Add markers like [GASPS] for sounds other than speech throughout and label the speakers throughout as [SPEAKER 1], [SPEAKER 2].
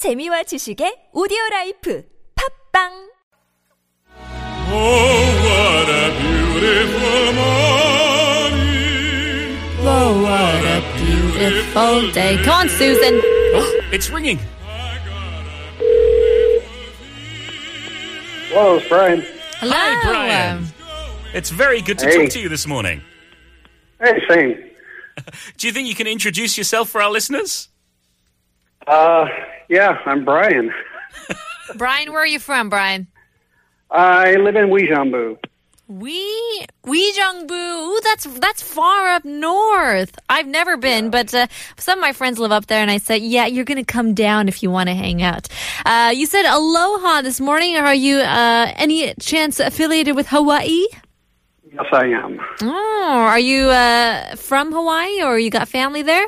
[SPEAKER 1] 재미와 지식의 오디오 라이프 팝빵
[SPEAKER 2] Oh, what a beautiful morning.
[SPEAKER 3] Oh, what a beautiful day. Come on, Susan.
[SPEAKER 4] Oh, [GASPS] it's ringing.
[SPEAKER 5] Hello, it's Brian.
[SPEAKER 3] Hello.
[SPEAKER 4] Hi, Brian. It's very good to
[SPEAKER 5] Hey.
[SPEAKER 4] talk to you this morning.
[SPEAKER 5] Hey, same. [LAUGHS]
[SPEAKER 4] Do you think you can introduce yourself for our listeners?
[SPEAKER 5] Uh, yeah, I'm Brian. [LAUGHS]
[SPEAKER 3] Brian, where are you from, Brian?
[SPEAKER 5] I live in Uijeongbu.
[SPEAKER 3] We Uijeongbu. that's that's far up north. I've never been, but uh, some of my friends live up there, and I said, "Yeah, you're gonna come down if you want to hang out." Uh, you said aloha this morning. Are you uh, any chance affiliated with Hawaii?
[SPEAKER 5] Yes, I am.
[SPEAKER 3] Oh, are you uh, from Hawaii, or you got family there?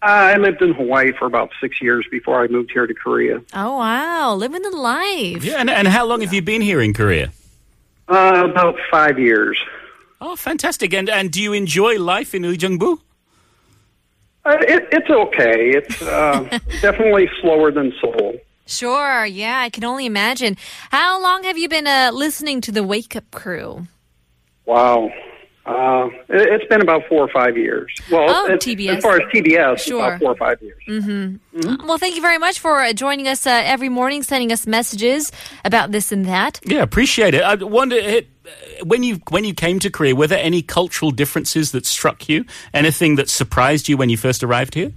[SPEAKER 5] I lived in Hawaii for about six years before I moved here to Korea.
[SPEAKER 3] Oh wow, living the life.
[SPEAKER 4] Yeah, and, and how long have you been here in Korea?
[SPEAKER 5] Uh, about five years.
[SPEAKER 4] Oh, fantastic. And and do you enjoy life in Uijeongbu?
[SPEAKER 5] Uh, it, it's okay. It's uh, [LAUGHS] definitely slower than Seoul.
[SPEAKER 3] Sure, yeah, I can only imagine. How long have you been uh, listening to the Wake Up Crew?
[SPEAKER 5] Wow. Uh, it, it's been about four or five years. Well,
[SPEAKER 3] Oh,
[SPEAKER 5] it's-
[SPEAKER 3] TBS.
[SPEAKER 5] as far as TBS,
[SPEAKER 3] Sure.
[SPEAKER 5] about four or five years.
[SPEAKER 3] Well, thank you very much for uh, joining us uh, every morning, sending us messages about this and that.
[SPEAKER 4] Yeah, appreciate it. I wonder it, when you when you came to Korea, were there any cultural differences that struck you? Anything that surprised you when you first arrived here?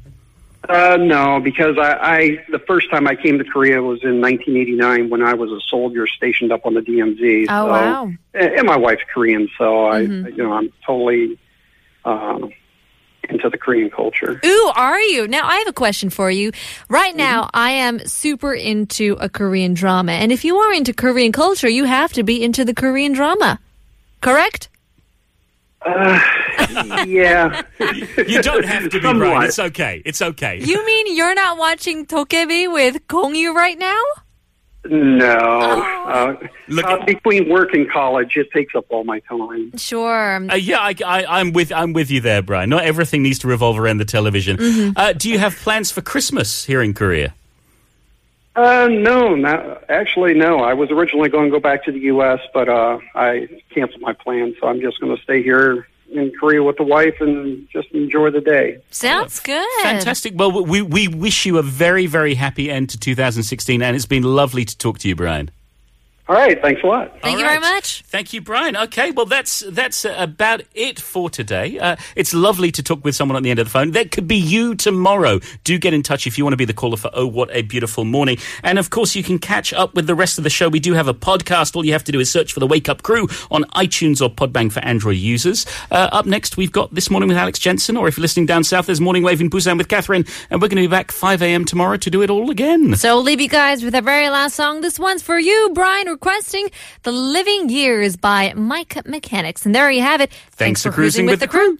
[SPEAKER 5] Uh, no, because I, I the first time I came to Korea was in 1989 when I was a soldier stationed up on the DMZ.
[SPEAKER 3] Oh,
[SPEAKER 5] so,
[SPEAKER 3] wow. Mm-hmm.
[SPEAKER 5] And my wife's Korean, so I, you know, I'm totally uh, into the Korean culture.
[SPEAKER 3] Ooh, are you? Now, I have a question for you. Right now, I am super into a Korean drama. And if you are into Korean culture, you have to be into the Korean drama. Correct?
[SPEAKER 5] Yeah,
[SPEAKER 4] You don't have to be
[SPEAKER 5] Somewhat.
[SPEAKER 4] right. It's okay. It's okay.
[SPEAKER 3] You mean you're not watching Dokkaebi with Gong Yoo right now?
[SPEAKER 5] no.
[SPEAKER 3] Oh.
[SPEAKER 5] Uh,
[SPEAKER 4] Look
[SPEAKER 5] uh, between work and college, it takes up all my time.
[SPEAKER 3] Sure.
[SPEAKER 4] Uh, yeah, I, I, I'm with I'm with you there, Brian. Not everything needs to revolve around the television.
[SPEAKER 3] Mm-hmm.
[SPEAKER 4] Uh, do you have plans for Christmas here in Korea?
[SPEAKER 5] Uh, no, not, actually, no. I was originally going to go back to the U.S., but uh, I canceled my plan, so I'm just going to stay here in Korea with the wife and just enjoy the day.
[SPEAKER 3] Sounds good.
[SPEAKER 4] Fantastic. Well, we we wish you a very very happy end to 2016, and it's been lovely to talk to you, Brian.
[SPEAKER 5] All right, thanks a lot.
[SPEAKER 3] Thank
[SPEAKER 4] All
[SPEAKER 3] you very much.
[SPEAKER 4] Thank you, Brian. Okay, well that's that's uh, about it for today. Uh, it's lovely to talk with someone on the end of the phone. That could be you tomorrow. Do get in touch if you want to be the caller for Oh What a Beautiful Morning. And of course, you can catch up with the rest of the show. We do have a podcast. All you have to do is search for the Wake Up Crew on iTunes or Podbbang for Android users. Uh, up next, we've got This Morning with Alex Jensen, or if you're listening down south, there's Morning Wave in Busan with Catherine. And we're going to be back 5 a.m. tomorrow to do it all again.
[SPEAKER 3] So we'll leave you guys with our very last song. This one's for you, Brian, requesting The Living Years by Mike Mechanics. And there you have it.
[SPEAKER 4] Thanks for cruising with the crew.